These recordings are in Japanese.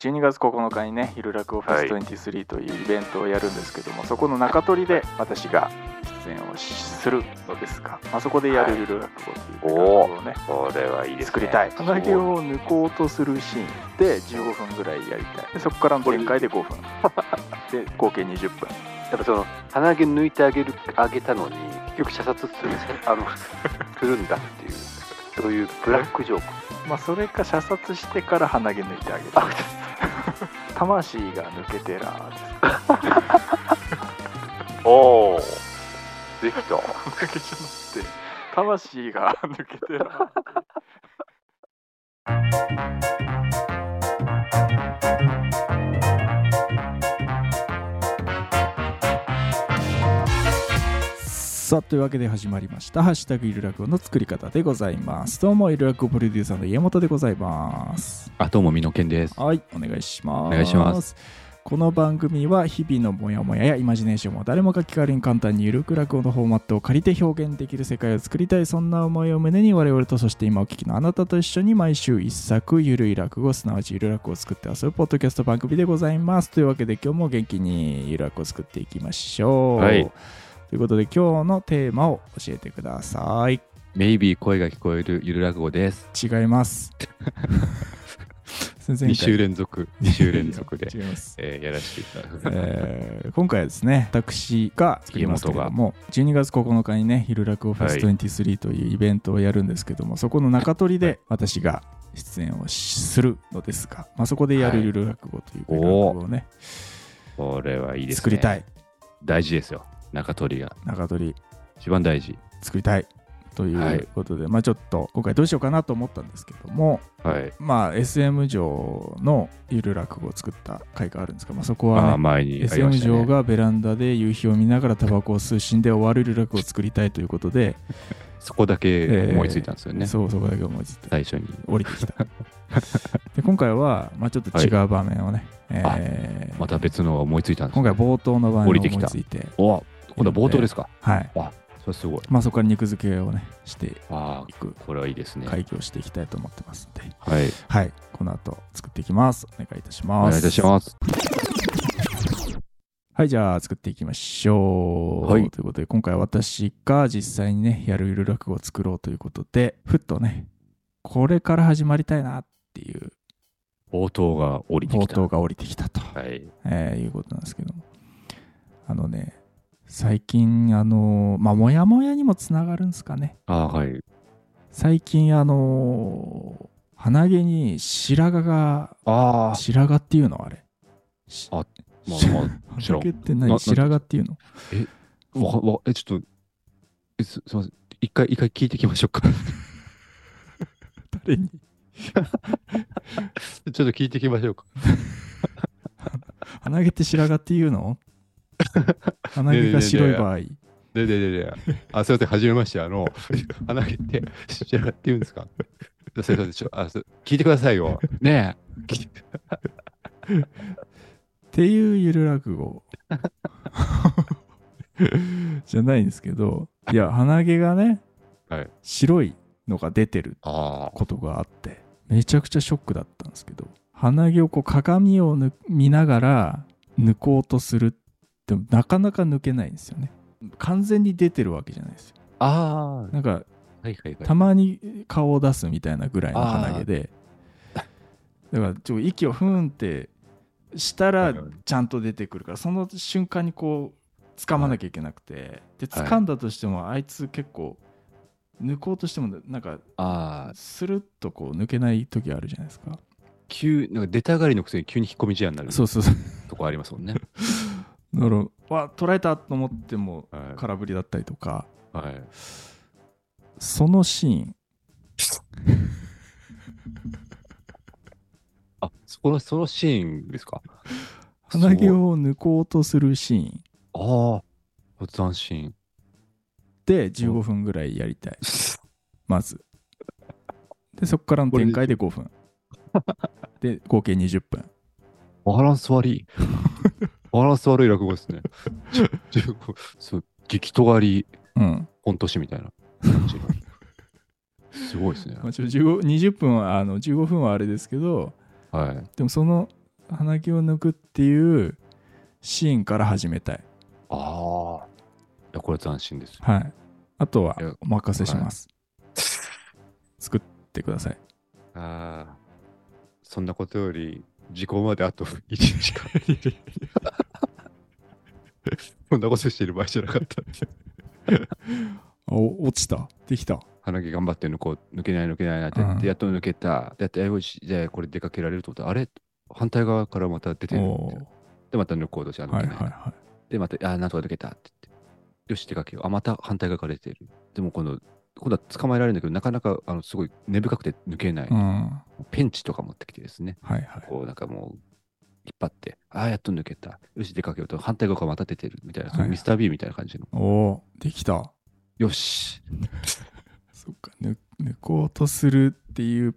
12月9日にね、ゆる落語フェス23というイベントをやるんですけども、そこの中取りで私が出演をするのですが、まあ、そこでやるゆる落語という企画をね、これはいいですね。作りたい。鼻毛を抜こうとするシーンで15分ぐらいやりたい。でそこからの展開で5分。で、合計20分。やっぱその鼻毛抜いてあげるあげたのに結局射殺する あのするんだっていうそういうブラックジョークまあ、それか射殺してから鼻毛抜いてあげる。魂が抜けてらーです。おおできただけじゃなくて、魂が抜けてらさあというわけで始まりました「ハッシュタグゆる落語」の作り方でございます。どうもゆる落語プロデューサーの家元でございます。あ、どうも、みのけんです。はいお願いします。お願いします。この番組は日々のモヤモヤやイマジネーションを誰もが気軽に簡単にゆるく落語のフォーマットを借りて表現できる世界を作りたいそんな思いを胸に我々とそして今お聞きのあなたと一緒に毎週一作ゆるい落語すなわちゆる落語を作って遊ぶポッドキャスト番組でございます。というわけで今日も元気にゆる落語を作っていきましょう。はいということで今日のテーマを教えてください。メイビー声が聞こえるゆる落語です。違います。前回2週連続、2週連続で、えーやらせていただく。えー今回はですね私が作りますけれども12月9日にね「ひるらくフェス23」というイベントをやるんですけども、そこの中取りで私が出演をするのですが、まあ、そこでやるゆる落語という落語をね、これはいいですね。作りたい。大事ですよ。中取りが。中取り。一番大事。作りたい。といはい。うことで、まあちょっと今回どうしようかなと思ったんですけどもはい。まあ SM 城のゆる落語を作った回があるんですが、まあ、そこはね前にありま SM 城がベランダで夕日を見ながらタバコを吸うシーンで終わる楽を作りたいということで、そこだけ思いついたんですよね。そうそこだけ思いついて最初に。降りてきた。で今回は、まあ、ちょっと違う場面をね、えーまた別のが思いついたんです今回冒頭の場面を思いついて。お今度は冒頭ですか？はいそれすごい。まあそこから肉付けをねしてあいくあ、これはいいですね。開業していきたいと思ってますのではい。はいこの後作っていきますお願いいたしおます願いいたします。はい、じゃあ作っていきましょう。はいということで、今回私が実際にね、やるゆる落語を作ろうということで、ふっとね、これから始まりたいなっていう冒頭が降りてきた。冒頭が降りてきたと、はい。えーいうことなんですけども。あのね、最近、あの、まあ、もやもやにもつながるんですかね。ああ、はい。最近、あの、鼻毛に白髪が、あ白髪っていうの？あれ。しあまあまあ 知らん鼻毛って何？白髪っていうの？あ。わわえ、ちょっと、えすすみません。一回、一回聞いてきましょうか。誰に？ちょっと聞いてきましょうか。鼻毛って白髪っていうの？鼻毛が白い場合。でででで、あ、すいません、はじめまして、あの、鼻毛って、白髪って言うんですか？すいません、ちょ聞いてくださいよ。ね っていうゆる落語じゃないんですけど、いや、鼻毛がね、はい。白いのが出てるあことがあって、めちゃくちゃショックだったんですけど、鼻毛をこう鏡をぬ見ながら抜こうとするってなかなか抜けないんですよね。完全に出てるわけじゃないですよ。あ。あなんかあ。はいはいはい。たまに顔を出すみたいなぐらいの鼻毛でだからちょ息をふーんってしたらちゃんと出てくるからその瞬間にこう掴まなきゃいけなくてで掴んだとしてもあいつ結構抜こうとしてもなんかああ。スルッとこう抜けない時あるじゃないですか急、なんか出たがりのくせに急に引っ込み思案になるそうそうそうとこありますもんね。だからわ捉えたと思ってもはい。空振りだったりとか。はい。そのシーン。あ、そこの、そのシーンですか？鼻毛を抜こうとするシーン。ああ。斬新。で15分ぐらいやりたい。まず。でそこからの展開で5分。で合計20分。バランス悪い。バランス悪い落語ですね。そう激尖りうん、コント師みたいな感じの。すごいですね。まあ、ちょ15 20分はあの15分はあれですけどはい。でもその鼻毛を抜くっていうシーンから始めたい。ああ。いや、これは斬新です。はい。あとはお任せします。作ってください。ああ。そんなことより、時効まであと1時間。こんなことしてる場合じゃなかった。あお落ちた？できた？鼻毛頑張って抜こう、抜けない抜けないなってやって、うんやっと抜けた。でやって、よし、じゃあこれ出かけられると思ったら、あれ？反対側からまた出てる。で、また抜こうとして、あ抜はいけない。はいはで、また、あー、なんとか抜けたって言って。よし、出かけよう。あ、また反対側から出てる。でも、今度、今度は捕まえられるんだけど、なかなか、あの、すごい根深くて抜けない。い。うん。はペンチとか持ってきてですね。いはい。こう、なんかもう、引っ張って、ああ、やっと抜けた。よし、出かけようと、反対側からまた出てる。みたいな、はいミスター B みたいな感じの。おおできた。よし。そっか抜、抜こうとするっていう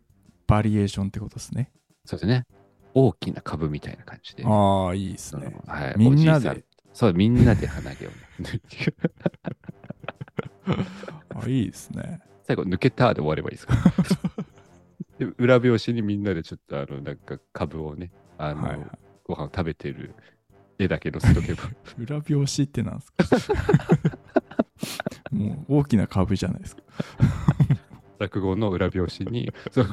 バリエーションってことですね。そうですね。大きな株みたいな感じで。ああ、いいですね。はい、みんなで。そう、みんなで鼻毛をね あいいですね。最後、抜けたで終わればいいですかで裏表紙にみんなでちょっと、あの、なんか株をね、あの、はいはいご飯を食べてる絵だけ載せとけば。裏表紙ってなんですか？もう大きな株じゃないですか。落語の裏表紙に、そう、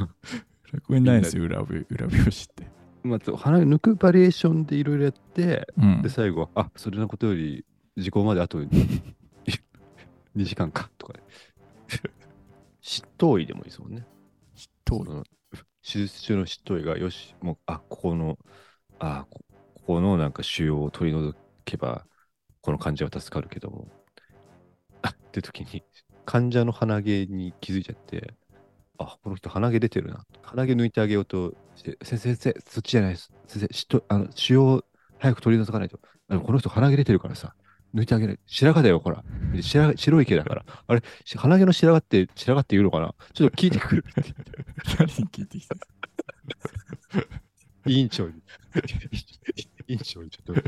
楽園ないですよ、裏表裏表紙って。まず、鼻抜くバリエーションでいろいろやって、うんで、。最後、あ、それのことより、時効まであと2時間か、とかね。執刀医でもいいですもんね。手術中の執刀医が、よし、もう、あ、ここの、あ、ここのなんか腫瘍を取り除けば、この患者は助かるけども、あって時に、患者の鼻毛に気づいちゃって、あ、この人鼻毛出てるな。鼻毛抜いてあげようとして、先生、先生、そっちじゃないです。先生、あの腫瘍早く取り除かないと。この人鼻毛出てるからさ、抜いてあげない。白髪だよ、ほら。白白い毛だから。あれ、し鼻毛の白髪って白髪って言うのかな？ちょっと聞いてくるって。何聞いてきた？委員長に。委員長にちょっと。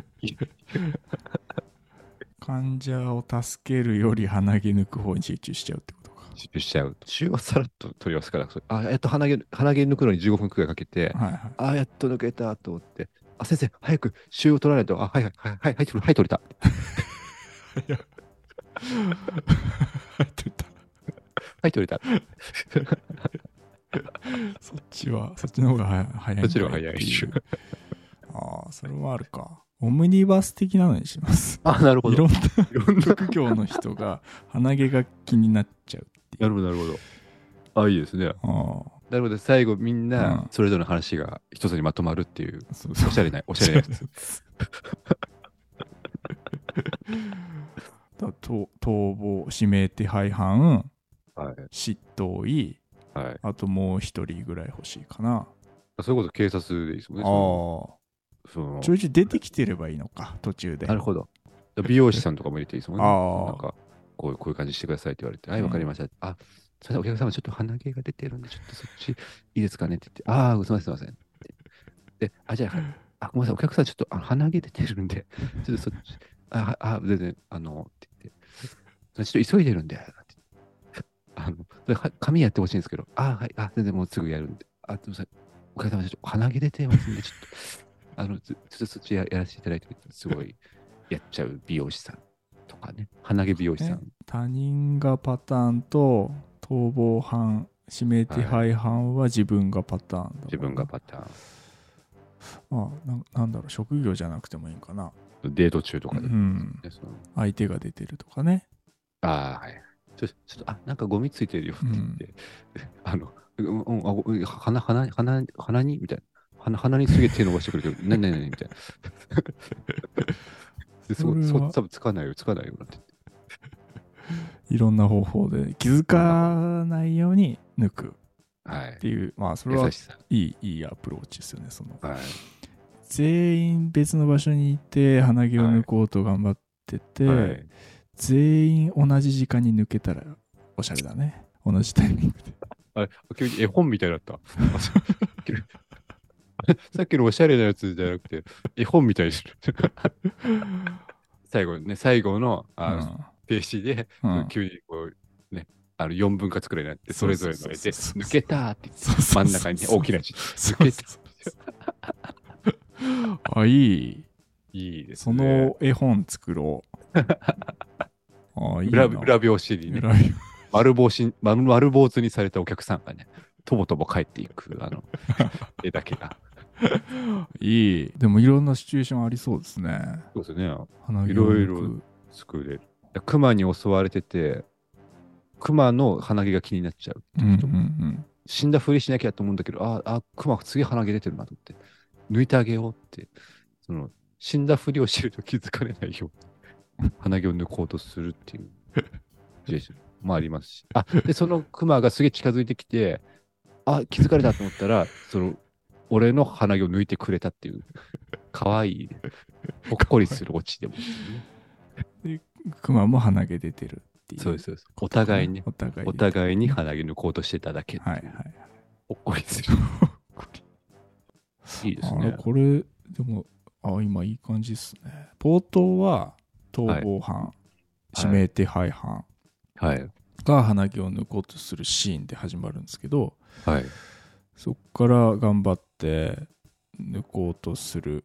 患者を助けるより鼻毛抜く方に集中しちゃうってことか。集中しちゃう。週はさらっと取りますから、あ、やっと鼻毛、鼻毛抜くのに15分くらいかけて、はいはい。あ、やっと抜けたと思って、あ、先生、早く週を取らないと、あ、はいはいはいはい、はい、はい、取れた。入ってた。はい、取れた。そっちは、そっちの方がは早いそっちの方が早いああ、それはあるか。オムニバス的なのにします。あ、なるほど。いろんないろんな。職業の人が鼻毛が気になっちゃうっていう。なるほど、なるほど。あ、いいですね。ああ、なるほど、最後みんう、なんそれぞれの話が一つにまとまるっていう、おしゃれな、おしゃれなやつ。だと逃亡、指名手配犯、はい。執刀医、はい。あともう一人ぐらい欲しいかな。そういうこと警察でいいですもんね。ああ、そのちょいちょい出てきてればいいのか、途中で。なるほど。美容師さんとかも入れていいですもんね。あーなんか、こういう、こういう感じしてくださいって言われて、はい、わかりました。あ、それでお客様ちょっと鼻毛が出てるんで、ちょっとそっちいいですかねって言って、ああ、すみません、すみません。で、あ、じゃあ、あ、ごめんなさい、お客さんちょっとあの鼻毛出てるんで、ちょっとそっち、あ、はあ全然、あの、って言って、ちょっと急いでるんで、あの、それは髪やってほしいんですけど、あ、はい、あ、全然もうすぐやるんで、あ、すみません、お客様ちょっと鼻毛出てますんで、ちょっと、あの、ちょっとそっちややらせていただいて、すごいやっちゃう美容師さんとかね、鼻毛美容師さん。他人がパターンと逃亡犯指名手配犯は自分がパターンだもんな自分がパターあななんだろう職業じゃなくてもいいんかな。ン。デート中とうかで。んねその相手が出てるとかねああ、はい。ちょちょっと、あ、なんかゴミついてるよって言って、あの、うん、うんあご鼻、鼻、鼻、鼻に？みたいな。鼻、鼻にすげえ手伸ばしてくれてる。なになみたいな。でそそ多分つかないよ、つかないよなんて言って。いろんな方法で気づかないように抜くはいっ。ていうまあそれは。いいいいアプローチですよねそのはい。全員別の場所にいて鼻毛を抜こうと頑張ってて、はい。全員同じ時間に抜けたらおしゃれだね。同じタイミングで。あれ、急に絵本みたいだった。さっきのおしゃれなやつじゃなくて、絵本みたいにする。最後ね、最後のあの、ページで、うん。うん急にこう、ね、あの4分割くらいになって、それぞれの絵で、抜けたーって真ん中にね大きな字、抜けた。あ、いい。いいですそね。の絵本作ろう。あ、いいな。裏裏表紙にね、裏表丸帽子、丸丸坊主にされたお客さんがね、とぼとぼ帰っていく、あの、絵だけが。いい。でもいろんなシチュエーションありそうですね。そうですね。花毛いろいろ作れる。熊に襲われてて、熊の鼻毛が気になっちゃう。うんうんうん。死んだふりしなきゃと思うんだけど、ああ、熊すげえ鼻毛出てるなと思って、抜いてあげようって、その、死んだふりをしてると気づかれないように、鼻毛を抜こうとするっていうシチュエーションもありますし。あ、で、その熊がすげえ近づいてきて、あ、気づかれたと思ったら、その、俺の鼻毛を抜いてくれたっていう、かわいい、ほっこりするオチでも、ね。熊も鼻毛出てるっていう。そうです、そうです。お互いに、お互いお互いに鼻毛抜こうとしてただけはいはい。ほっこりする。いいですあね。これ、でも、あ、今いい感じですね。冒頭は、逃亡犯、指名手配犯はい。が鼻毛を抜こうとするシーンで始まるんですけど、はい。そこから頑張って抜こうとする。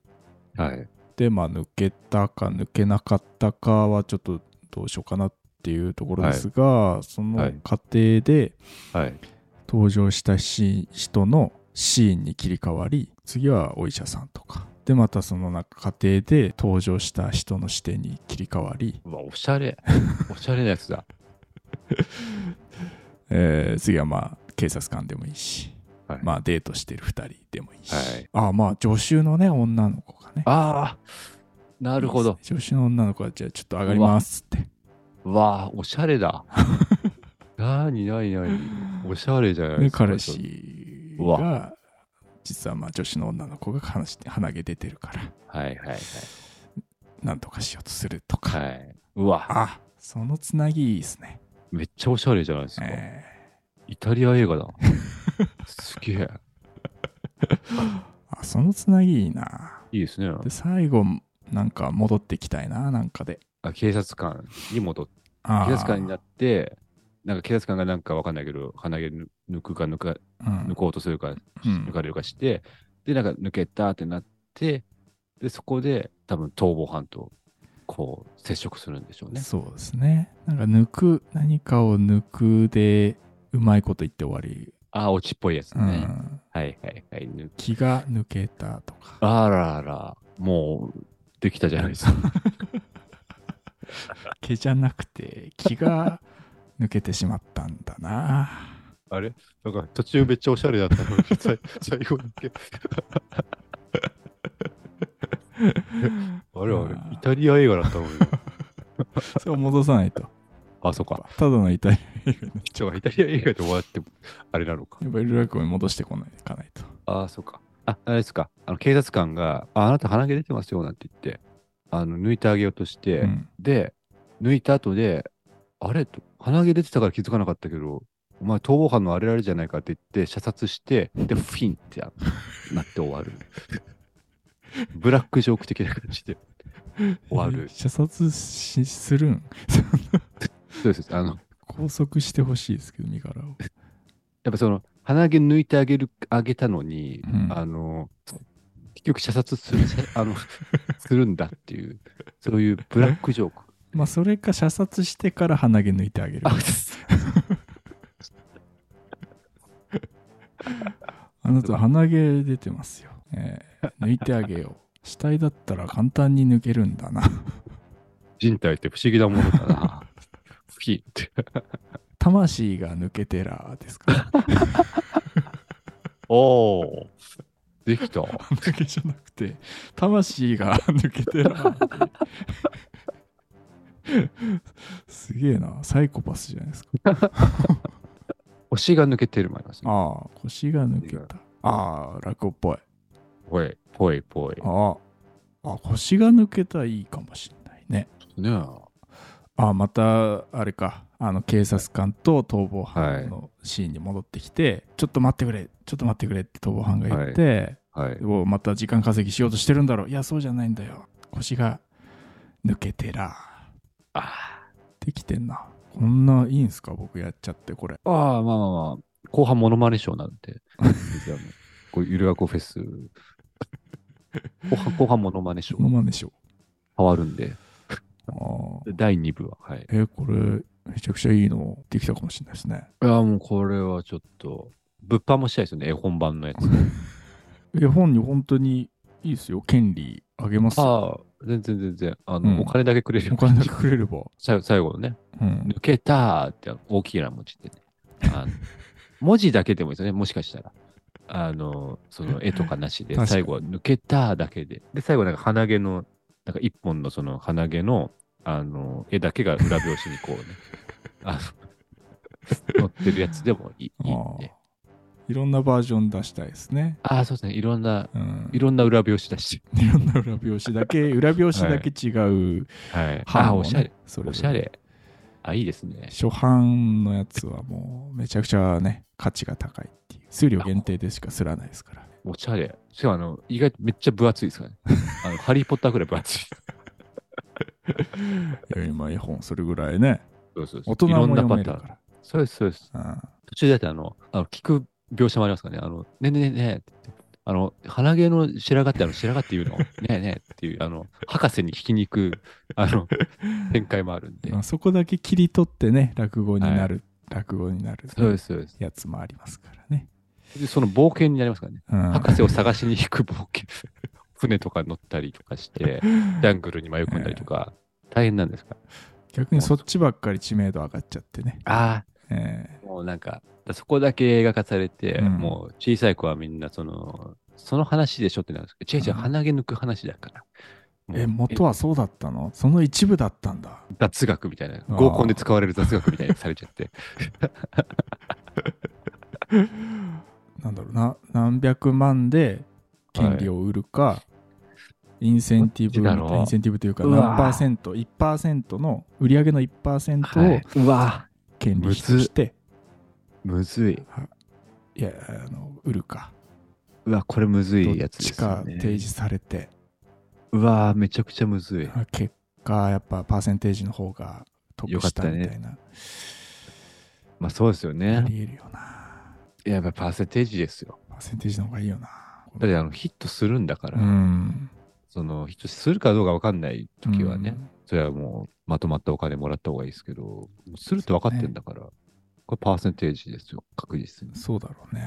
はい。で、まあ、抜けたか抜けなかったかはちょっとどうしようかなっていうところですが、そのはい過程ではい。登場したシ人のシーンに切り替わり、次はお医者さんとか。で、またその中過程で登場した人の視点に切り替わり、うわ、おしゃれ。おしゃれなやつだ。えー次はまあ警察官でもいいし、はいまあデートしてる2人でもいいし、はいああまあ助手のね女の子がねああ、なるほど。助手の女の子はじゃあちょっと上がりますってうわあ、おしゃれだ。なになになに。おしゃれじゃないでですか。彼氏が実はまあ助手の女の子が話して鼻毛出てるからはいはいなんとかしようとするとか、はい。はい。うわ、あそのつなぎいいですね、めっちゃおしゃれじゃないですか。えイタリア映画だ。すげえ。ー あそのつなぎいいないいですね。で最後なんか戻ってきたいななんかであ警察官に戻って、あ警察官になって、なんか警察官がなんかわかんないけど、鼻毛抜抜くか抜かうん抜こうとするか、うん抜かれるかして、で、なんか抜けたってなって、で、そこで多分逃亡犯とこう接触するんでしょうね。そうですね。なんか抜く、何かを抜くで、うまいこと言って終わり。ああ、オチっぽいやつうね。ん。はいはいはい。抜気が抜けたとか。あらら、もうできたじゃないですか。毛じゃなくて、気が抜けてしまったんだな。あれ？なんか途中めっちゃおしゃれだったのに、最最後だけ。あれあれ、イタリア映画だったのに。それを戻さないと。あ、そうか。ただのイタリア映画にちょ、イタリア映画で終わって、あれなのか。やっぱりルラクに戻してこないかないと。ああ、そうか。あ、あれですか。あの、警察官が、あ、あなた鼻毛出てますよ、なんて言って、あの、抜いてあげようとして、うんで、抜いた後で、あれ？と、鼻毛出てたから気づかなかったけど、お前、逃亡犯のあれあれじゃないかって言って、射殺して、で、フィンってやなって終わる。ブラックジョーク的な感じで終わる。射殺しするん？そうです。あの、拘束してほしいですけど、身柄を。やっぱその、鼻毛抜いてあげる、あげたのに、うんあの、結局射殺する、あの、するんだっていう、そういうブラックジョーク。まあ、それか射殺してから鼻毛抜いてあげる。ああなた鼻毛出てますよ。えー抜いてあげよう。死体だったら簡単に抜けるんだな。人体って不思議なものだな。好きって。魂が抜けてらですか？おお。できた。抜けじゃなくて、魂が抜けてら すげえな。サイコパスじゃないですか。腰が抜けてるもありますね。ああ、腰が抜けた。ああ、落語っぽい。ぽい、ぽい、ぽい。ああ、あ腰が抜けたらいいかもしれないね。ねあまたあれかあの警察官と逃亡犯のシーンに戻ってきて、ちょっと待ってくれちょっと待ってくれって逃亡犯が言って、はい。をまた時間稼ぎしようとしてるんだろういやそうじゃないんだよ腰が抜けてらあできてんなこんないいんすか？僕やっちゃってこれあ、まあまあまあ。後半モノマネショーなんで。こうゆるあこフェス。後半後半モノマネショーモノマネショー。変わるんで、あー第2部は。はい。えーこれ、めちゃくちゃいいのできたかもしれないですね。いや、もうこれはちょっと、物販もしたいですよね、絵本版のやつ。絵本に本当にいいですよ。権利あげます？よ。ああ、全然全然。あの、うんお金だけくれるよお金だけくれれば。最後最後のね、うん。抜けたーって大きな文字でね。あの 文字だけでもいいですよね、もしかしたら。あの、その絵とかなしで、確かに最後は抜けたーだけで。で、最後なんか鼻毛の、なんか一本のその鼻毛の、あの、絵だけが裏表紙にこうね、あの、載ってるやつでもいいいいんあで。いろんなバージョン出したいですね。ああ、そうですね。いろんな、うん。いろんな裏表紙だし。いろんな裏表紙だけ、裏表紙だけ違うはい。ああ、版をねおしゃれ。それおしゃれ。あ、いいですね。初版のやつはもうめちゃくちゃね、価値が高いっていう。数量限定でしかすらないですからね。おしゃれ。しかもあの、意外とめっちゃ分厚いですからね。あの、ハリーポッターぐらい分厚い。いや今絵本それぐらいね、そうそうそう大人もいろんなパターン。読めるから。そうです、そうです。うん途中でだってあの、あの聞く描写もありますからね。あの、ねえねえねえって言って。あの、鼻毛の白髪ってあの、白髪っていうの？ねえねえっていう、あの、博士に聞きに行く、あの、展開もあるんで。まあそこだけ切り取ってね、落語になる、落語になるそうです、そうです。やつもありますからね。で、その冒険になりますからね。うん博士を探しに行く冒険。船とか乗ったりとかして、ジャングルに迷い込んだりとか、大変なんですか？ら。逆にそっちばっかり知名度上がっちゃってね。あえあ、もうなんか、そこだけ描かされて、うん。もう小さい子はみんなその、その話でしょってなるんですけど、違う違う、うん。鼻毛抜く話だから。え、元はそうだったの？その一部だったんだ。雑学みたいな、ー。合コンで使われる雑学みたいにされちゃって。なんだろうな、何百万で権利を売るか、インセンティブ、インセンティブというか何パーセント、1%の、売上の1%をうわ権利費として、むずい。い、や、あの、売るか。うわ、これむずどっいやつでちかすよね。提示されて、うわめちゃくちゃむずい。結果、やっぱパーセンテージの方が得したみたいな、まあそうですよあね。りえるよな。いややっぱパーセンテージですよ。パーセンテージの方がいいよな。だってあのヒットするんだから、うん。そのヒットするかどうかわかんない時はね、うんそれはもうまとまったお金もらった方がいいですけど、するって分かってんだから、これパーセンテージですよ、確実に。そうだろうね。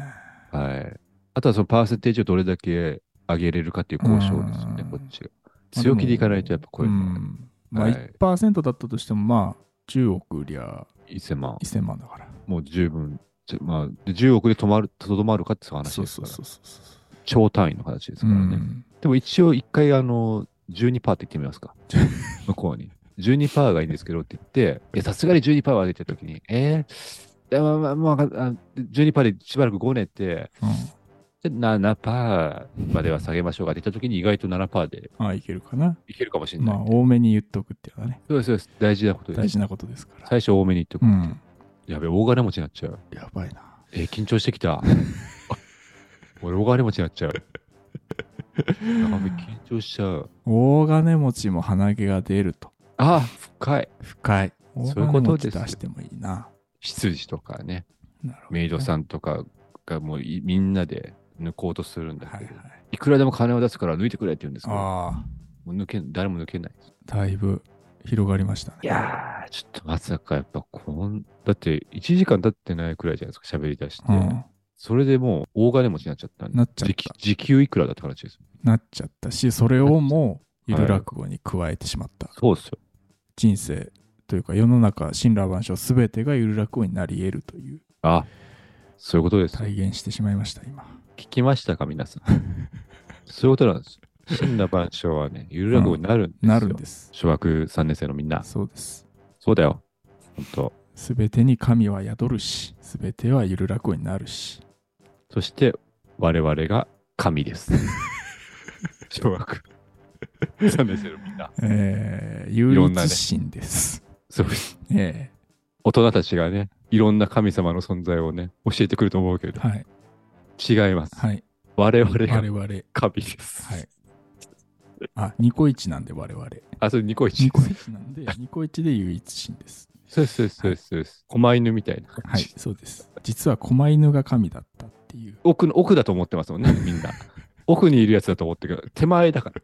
はい。あとはそのパーセンテージをどれだけ上げれるかっていう交渉ですよね、うんこっちが。強気でいかないとやっぱこういうのはね、んまあはい1%だったとしても、まあ、10億売りゃ1000万、1000万だから。もう十分、まあ、で10億で止まる、とどまるかっていう話ですから、そうそうそうそう。超単位の話ですうからね。ん。でも一応一回あの、12%って言ってみますか。向こうに。12%がいいんですけどって言って、いや、さすがに12%は出てた時に、えー、いやまあまあまあ、あ12%でしばらくごねて、うんで7%までは下げましょうかって言った時に意外と7%でああ、いけるかな。いけるかもしれない。まあ、多めに言っとくっていうのはね、そうです、そうです。大事なことです。大事なことですから。最初多めに言っとく。うん。やべ、大金持ちになっちゃう。やばいな。えー緊張してきた。俺、大金持ちになっちゃう。やべ、緊張しちゃう。大金持ちも鼻毛が出ると。あ、深い。深い。そういうことです出してもいいな。羊とかね、なるほどメイドさんとかがもういみんなで抜こうとするんだけど、はいはいい、。くらでも金を出すから抜いてくれって言うんですけど、もう抜け誰も抜けない。だいぶ広がりましたね。いやー、ちょっとまさかやっぱこん、だって1時間経ってないくらいじゃないですか、喋り出して。うん。それでもう大金持ちになっちゃったなっちゃった時給時給いくらだって話です。なっちゃったし、それをもう、ゆる落語に加えてしまった。そうですよ。人生というか世の中神羅万象すべてがゆる落語になり得るというあ、そういうことですよ。体現してしまいました今聞きましたか、皆さん？そういうことなんです。真羅万象はね、ゆる落語になるんですよ。なるんです小学3年生のみんな。そうですそうだよ。本当。すべてに神は宿るしすべてはゆる落語になるしそして、我々が神です。小学3年生のみんな。えー、唯一心です、そうです。え大人たちがね、いろんな神様の存在をね、教えてくると思うけれどー、はい違います。はい我々が神です。あニコイチなんで我々あ、それニコイチニ。コイチなんで ニコイチで唯一心ですそうです、そうです、そうですそうです。狛犬みたいな感じ。はいそうです実は狛犬が神だったっていう奥の、奥だと思ってますもんね、みんな。奥にいるやつだと思ってるけど、手前だから。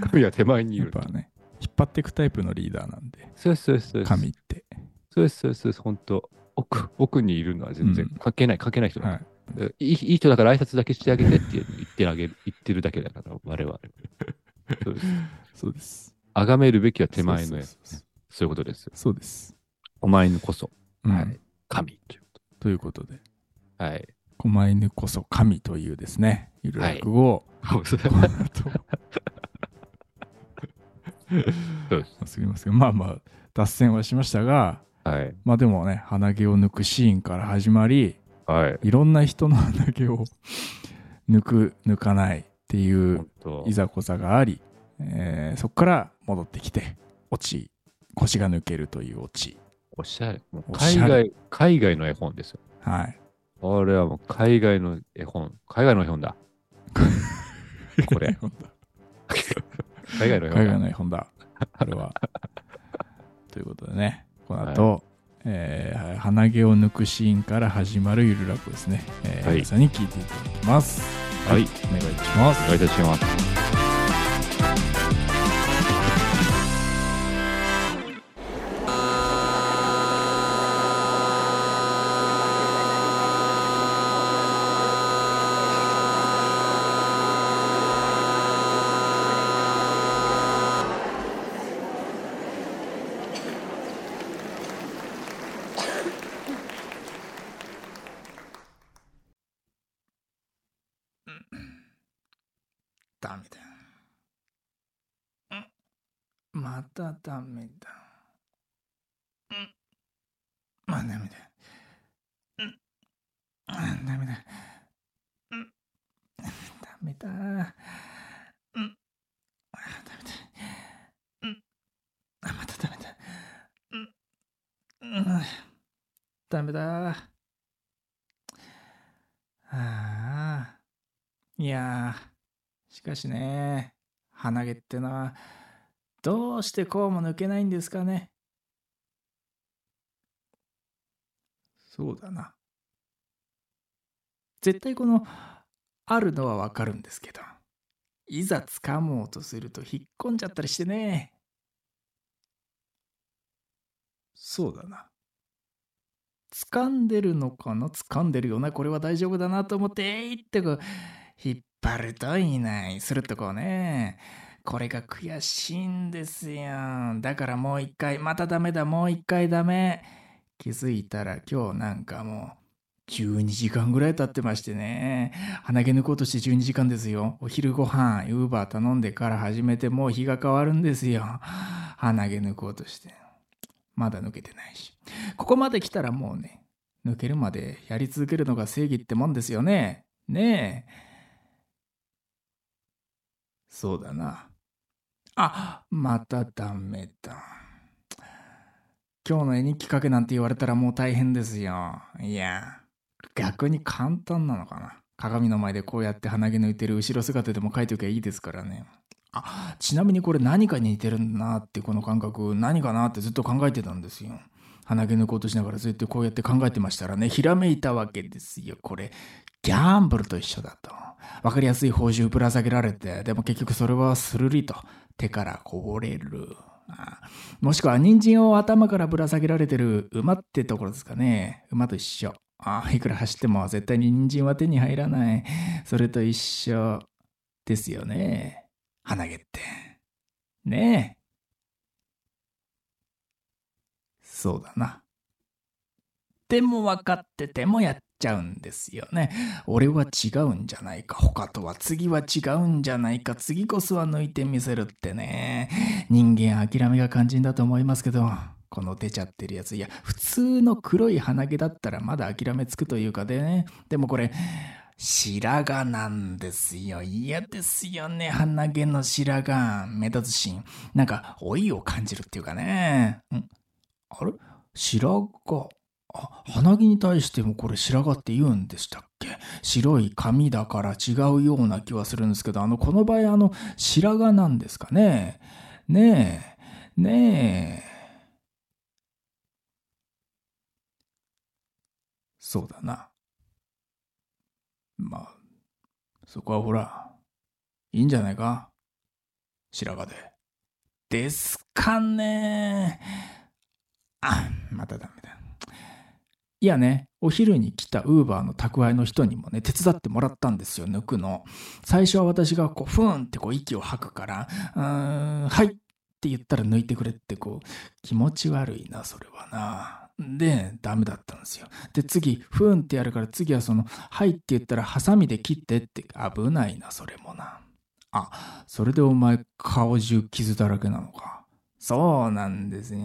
神は手前にいる。やっぱね、引っ張っていくタイプのリーダーなんで、そうです、そうです。そうです神って。そうです、そうです、そうです。本当奥、奥にいるのは全然うん関係ない、関係ない人だはい。いいいい人だから挨拶だけしてあげてって言ってあげる、言ってるだけだから、我々。そうです。そうです。崇めるべきは手前のやつ。そうそうそうそういうことですよ。そうです。お前のこそ、うんはい。神というこということで、と。はい。狛犬こそ神というですね、ゆる落語を、そうこの後そうです。すみません。まあまあ、脱線はしましたが、はい。まあでもね、鼻毛を抜くシーンから始まり、はい。いろんな人の鼻毛を 抜く、抜かないっていういざこざがあり、えーそこから戻ってきて、落ち、腰が抜けるという落ち。おしゃれ。海外、海外の絵本ですよ。はい。これはもう海外の絵本。海外の絵本だ。これ海外の絵本だ。海外の絵本だ。これは。ということでね、この後、えー鼻毛を抜くシーンから始まるゆる落語ですね。えーはい皆さんに聞いていただきます。はい。お願いします。お願いいたします。ダメだ。んまたダメだ。うんまあダメだ。うんあダメだ。うんダメだ。うんあダメだ。うんあまたダメだ。うんうんダメだ。はあ。いやー、しかしね、鼻毛ってのは、どうしてこうも抜けないんですかね。そうだな。絶対この、あるのはわかるんですけど、いざ掴もうとすると引っ込んじゃったりしてね。そうだな。掴んでるのかな？掴んでるよな？これは大丈夫だなと思って、えいってこう、引っ張るといない。するとこうね。これが悔しいんですよ。だからもう一回、またダメだ、もう一回ダメ。気づいたら今日なんかもう、12時間ぐらい経ってましてね。鼻毛抜こうとして12時間ですよ。お昼ご飯、ウーバー頼んでから始めてもう日が変わるんですよ。鼻毛抜こうとして。まだ抜けてないし。ここまで来たらもうね、抜けるまでやり続けるのが正義ってもんですよね。ねえ。そうだな。あ、またダメだ。今日の絵日記書けなんて言われたらもう大変ですよ。いや、逆に簡単なのかな。鏡の前でこうやって鼻毛抜いてる後ろ姿でも書いておけばいいですからね。あ、ちなみにこれ何かに似てるんだなってこの感覚何かなってずっと考えてたんですよ。鼻毛抜こうとしながらずっとこうやって考えてましたらね、ひらめいたわけですよ。これ、ギャンブルと一緒だと。わかりやすい報酬ぶら下げられて、でも結局それはスルリと手からこぼれる。もしくは人参を頭からぶら下げられてる馬ってところですかね。馬と一緒。あいくら走っても絶対に人参は手に入らない。それと一緒ですよね。鼻毛って。ねえ。そうだな。でも分かっててもやっちゃうんですよね。俺は違うんじゃないか。他とは次は違うんじゃないか。次こそは抜いてみせるってね。人間諦めが肝心だと思いますけど、この出ちゃってるやつ。いや、普通の黒い鼻毛だったらまだ諦めつくというかでね。でもこれ、白髪なんですよ。嫌ですよね。鼻毛の白髪。目立つシーン。なんか、老いを感じるっていうかね。んあれ？白髪？あ、鼻毛に対してもこれ白髪って言うんでしたっけ？白い髪だから違うような気はするんですけど、あの、この場合あの、白髪なんですかね？ねえ、ねえ。そうだな。まあ、そこはほら、いいんじゃないか？白髪で。ですかねあ、またダメ。いやね、お昼に来たウーバーの宅配の人にもね、手伝ってもらったんですよ、抜くの。最初は私がこう、ふーんってこう息を吐くから、うーん、はいって言ったら抜いてくれってこう、気持ち悪いな、それはな。で、ダメだったんですよ。で、次、ふーんってやるから次はその、はいって言ったらハサミで切ってって危ないな、それもな。あ、それでお前顔中傷だらけなのか。そうなんですよ。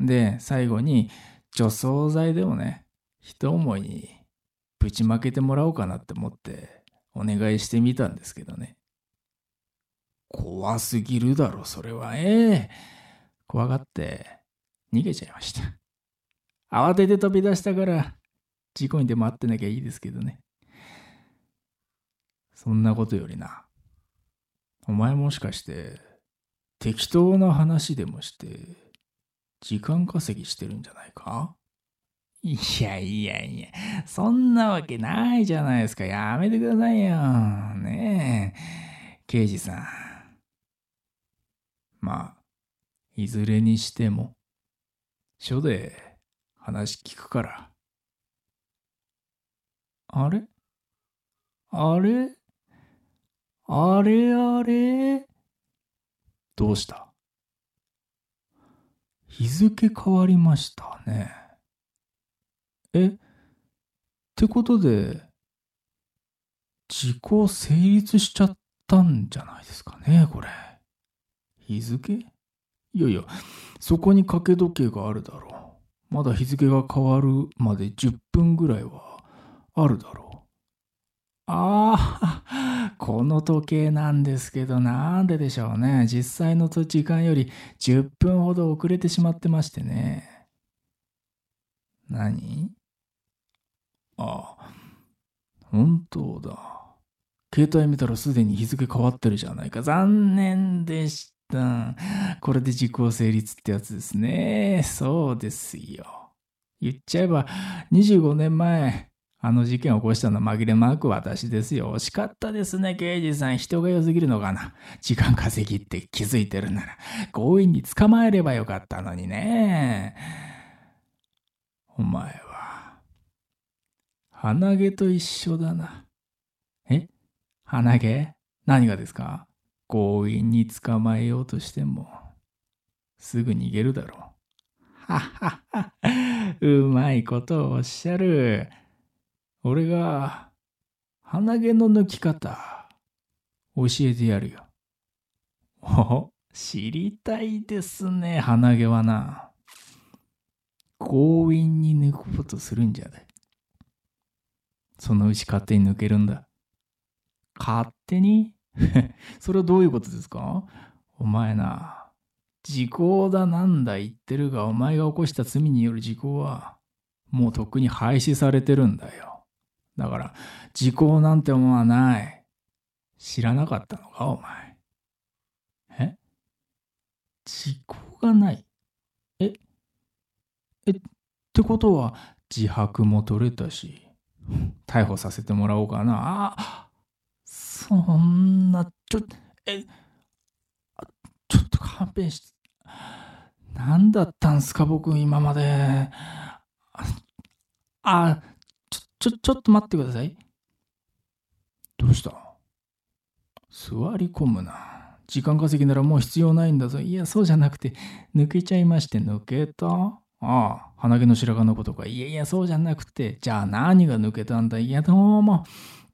で、最後に除草剤でもね、一思いにぶちまけてもらおうかなって思ってお願いしてみたんですけどね。怖すぎるだろ、それは。ええ怖がって逃げちゃいました。慌てて飛び出したから事故にでもあってなきゃいいですけどね。そんなことよりな。お前もしかして適当な話でもして時間稼ぎしてるんじゃないか？いやいやいや、そんなわけないじゃないですか。やめてくださいよ。ねえ、刑事さん。まあ、いずれにしても、署で話聞くから。あれ？あれ？あれあれ？どうした？日付変わりましたね。え？ってことで、時効成立しちゃったんじゃないですかね、これ。日付？いやいや、そこに掛け時計があるだろう。まだ日付が変わるまで10分ぐらいはあるだろう。ああ、この時計なんですけど、なんででしょうね。実際の時間より10分ほど遅れてしまってましてね。何？ああ、本当だ。携帯見たらすでに日付変わってるじゃないか。残念でした。これで時効成立ってやつですね。そうですよ。言っちゃえば、25年前、あの事件を起こしたの紛れもなく私ですよ。惜しかったですね、刑事さん。人が良すぎるのかな。時間稼ぎって気づいてるなら、強引に捕まえればよかったのにね。お前は、鼻毛と一緒だな。え？鼻毛？何がですか？強引に捕まえようとしても、すぐ逃げるだろう。ははは、うまいことをおっしゃる。俺が、鼻毛の抜き方、教えてやるよ。お、知りたいですね、鼻毛はな。強引に抜こうとするんじゃない。そのうち勝手に抜けるんだ。勝手に？それはどういうことですか？お前な、時効だなんだ言ってるが、お前が起こした罪による時効は、もうとっくに廃止されてるんだよ。だから、時効なんてものはない。知らなかったのか、お前。え？時効がない？え？え、ってことは、自白も取れたし、逮捕させてもらおうかな。あ、そんな、ちょ、え、ちょっと勘弁して。何だったんすか、僕、今まで。あ、ちょ、ちょ、ちょっと待ってください。どうした？座り込むな。時間稼ぎならもう必要ないんだぞ。いや、そうじゃなくて、抜けちゃいまして、抜けたああ、鼻毛の白髪のことか。いやいや、そうじゃなくて、じゃあ何が抜けたんだいや、どうも。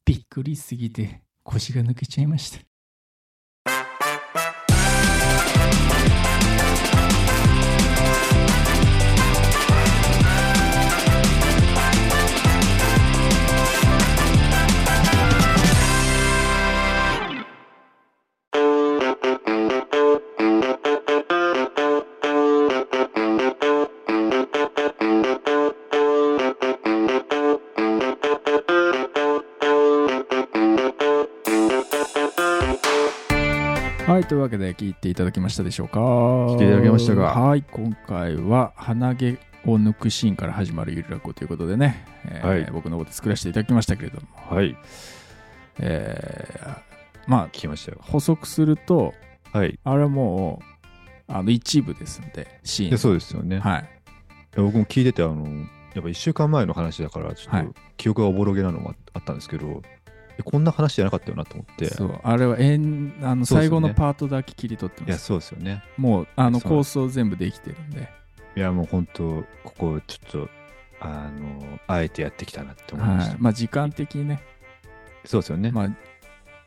びっくりすぎて、腰が抜けちゃいました。はい、というわけで聞いていただきましたでしょうか？聞いていただけましたか？はい、今回は鼻毛を抜くシーンから始まるゆるらこということでね、えーはい僕のこと作らせていただきましたけれども、はい。えーまあ聞きましたよ。補足するとはい。あれはもうあの一部ですんでシーンでそうですよね。はい僕も聞いてて、あの、やっぱ1週間前の話だから、ちょはいっと記憶がおぼろげなのもああったんですけど、えこんな話じゃなかったよなと思って。そうあれはえんあの最後のパートだけ切り取っていや、ますそうですよね。もうあの構想全部できてるんでいや、もう本当、ここちょっと、あの、あえてやってきたなって思いました。はいまあ時間的にねそうですよね。まあ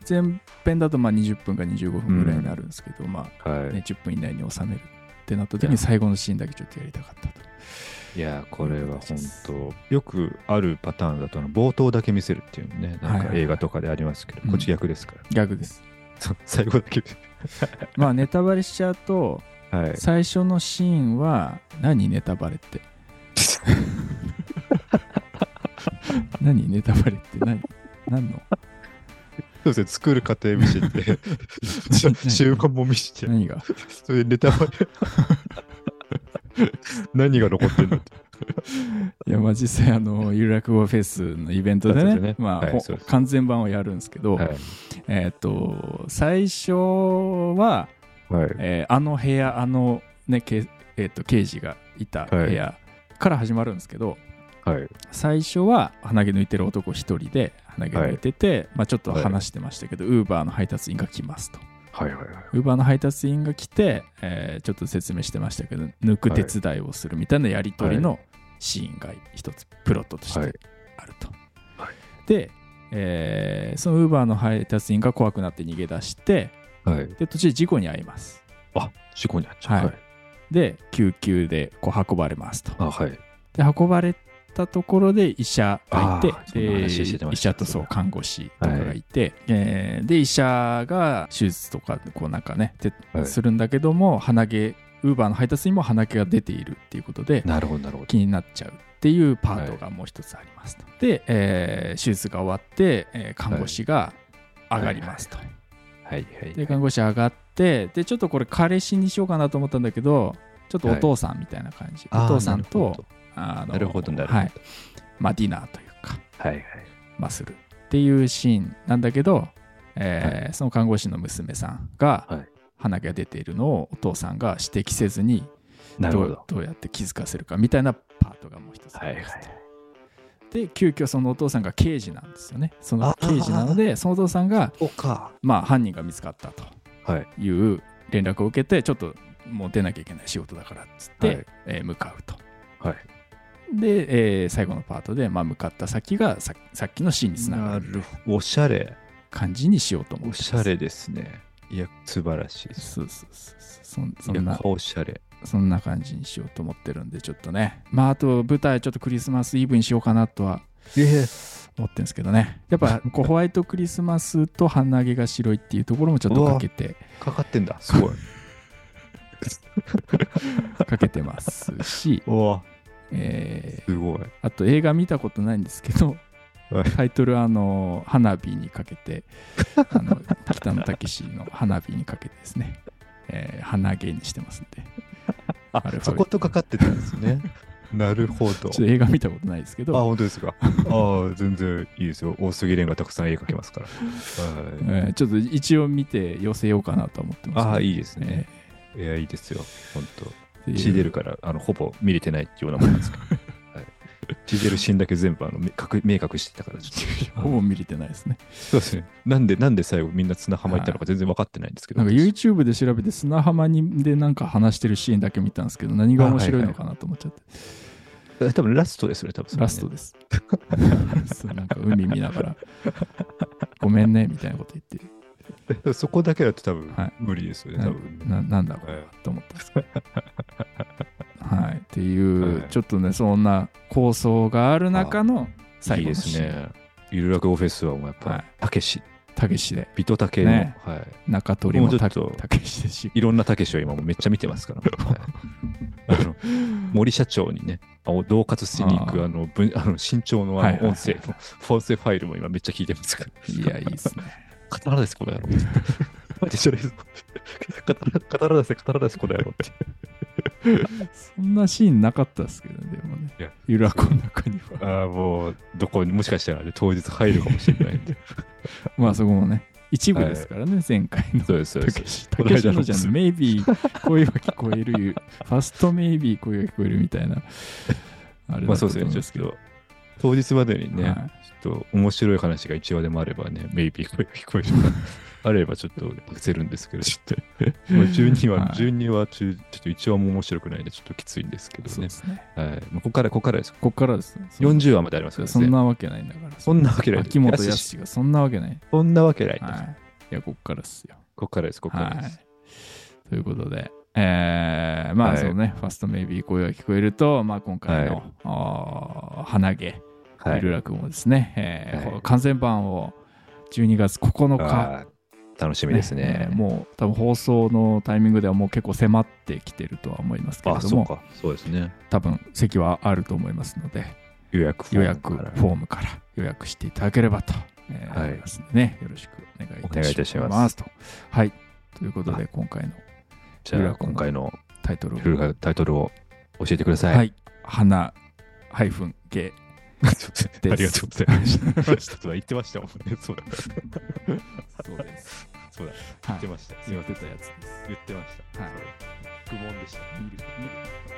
前編だとまあ20分か25分ぐらいになるんですけど、まあはい。ね、10分以内に収めるってなった時いやに最後のシーンだけちょっとやりたかったと。いや、これは本当、よくあるパターンだと、冒頭だけ見せるっていうのね、なんかはいはいはい映画とかでありますけど、うんこっち逆ですから。逆です。最後だけ。まあネタバレしちゃうと、はい。最初のシーンは、何ネタバレって？何ネタバレって何？何の？そうですね、作る過程見せて、終盤も見せて、何が？それでネタバレ。何が残ってんの？って。いやまあ実際あのゆる落語フェスのイベントでねねまあ、ほはい完全版をやるんですけど、はい。えっ、と最初は、はい。えーあの部屋あのねけ、えー、と刑事がいた部屋から始まるんですけど、はい。最初は鼻毛抜いてる男一人で鼻毛抜いてて、まあ、ちょっと話してましたけど、ウーバーの配達員が来ますと。はい。はい。ウーバーの配達員が来て、えーちょっと説明してましたけど抜く手伝いをするみたいなやり取りのシーンが一つプロットとしてはいあると。はいで、えーそのウーバーの配達員が怖くなって逃げ出してはい。で途中で事故に遭います。あ、事故に遭っちゃう。はいで救急でこう運ばれますと。あ、はい。で運ばれたところで医者がいてあーそんなで話してま医者とそう看護師とかがいて、えーで医者が手術とかこうなんかねてはい。するんだけども鼻毛ウーバーの配達にも鼻毛が出ているっていうことでなるほど、なるほど。気になっちゃうっていうパートがもう一つありますと、で、えー手術が終わって、えー看護師が上がりますと、はい。はい。で看護師上がってでちょっとこれ彼氏にしようかなと思ったんだけどちょっとお父さんみたいな感じ、お父さんとほあのなるほど、なるほど。はいまあ、ディナーというか、はい。はい。まあ、するっていうシーンなんだけど、えーその看護師の娘さんがはい鼻毛が出ているのをお父さんが指摘せずにどうなるほど。どうやって気づかせるかみたいなパートがもう一つあはい。はいります。で急遽そのお父さんが刑事なんですよねその刑事なのでそのお父さんが、おか。まあ、犯人が見つかったとはい。いう連絡を受けてちょっともう出なきゃいけない仕事だからっつって、はいえー向かうと。はい。で、えー最後のパートで、まあ、向かった先がささっきのシーンにつながる。おしゃれ。感じにしようと思っておしゃれですね。いや、素晴らしいです。そうそうそうそんなおしゃれ。そんな感じにしようと思ってるんでちょっとねまああと舞台ちょっとクリスマスイブにしようかなとはええ。思ってるんですけどねやっぱこうホワイトクリスマスと鼻毛が白いっていうところもちょっとかけてかかってんだ。すごい。かけてますし、おわえーすごい。あと映画見たことないんですけどはいタイトルあの花火にかけてあの 北野武の花火にかけてですね、えー鼻毛にしてますんであそことかかってたんですね。なるほど。ちょっと映画見たことないですけあ、ど、本当ですか？ああ、全然いいですよ。大杉蓮がたくさん絵描けますから。はいえーちょっと一応見て寄せようかなと思ってます、ああ、いいいですね。いや、いいですよ。本当。い血出るから、あの、ほぼ見れてないっていうようなもんですけど。はい、血出るシーンだけ全部、あの、目隠目隠してたから、ちょっと。ほぼ見れてないですね。そうですね。なんで、なんで最後みんな砂浜行ったのか全然分かってないんですけど。なんか YouTube で調べて砂浜にでなんか話してるシーンだけ見たんですけど、何が面白いのかなと思っちゃって、え多分ラストですね、多分ねラストです。なんか海見ながら、ごめんねみたいなこと言って、そこだけだと多分はい無理ですよね、な多分ね。ななんだこれはと思ったんですけど。はい、っていう、はいちょっとね、そんな構想がある中の最い後のシーン。すね。ゆる落語フェスはもうやっはいぱ、たけし、たけしで、ビトタケの、ねはい。中鳥もたもうちょっとたけしでし、いろんなたけしを今もうめっちゃ見てますから。はいあの森社長にね、あの恫喝しに行くああの分あの身長のあはいはいはいの音声の、音声ファイルも今めっちゃ聞いてますから。いや、いいですね。刀です、この野郎。待って、それ、刀刀です、刀です、この野郎って。そんなシーンなかったですけどね、でもね。ゆらこの中には。ああ、もう、どこに、もしかしたら、ね、当日入るかもしれないんで。まあそこもね、一部ですからね、前回の。そうです、そうです。たけしのじゃん、メイビー声は聞こえる、ファストメイビー声が聞こえるみたいな。あれまあそうですけどと、当日までにね、はいちょっと面白い話が1話でもあればね、メイビー声が聞こえるあればちょっと出せるんですけど、ちょっと、まあ12話、はい12話中、ちょっと1話も面白くないんで、ちょっときついんですけどねね。はい。まあここから、ここからです。ここからです。40話までありますからね。そんなわけないんだから。そんなわけない。秋元康がそんなわけない。そんなわけない。はい。いや、ここからですよ。ここからです、ここからはいです。。ということで、えー、まあ、はいそのね、ファストメイビー声が聞こえると、まあ、今回の、はい花毛、はいゆるらくもですね、えーはい完全版を12月9日、楽しみですねえー。もう多分放送のタイミングではもう結構迫ってきてるとは思いますけれあ、ども、そうか。そうですね。多分席はあると思いますので、予約フォームからォームから予約していただければと、思いますのでね、よろしくお願いいたします。お願いいたしますとはい。ということで、今回のじゃあ、今回のタイトルをタイトルを教えてください。はい。花、ハイフン、ゲ ありがとうございました。ちょっと言ってましたもんね。そうだ。そうです。そうだ。はい言ってました。すい言ません。ってたやつです。言ってました。はい愚問でした。見る、見る。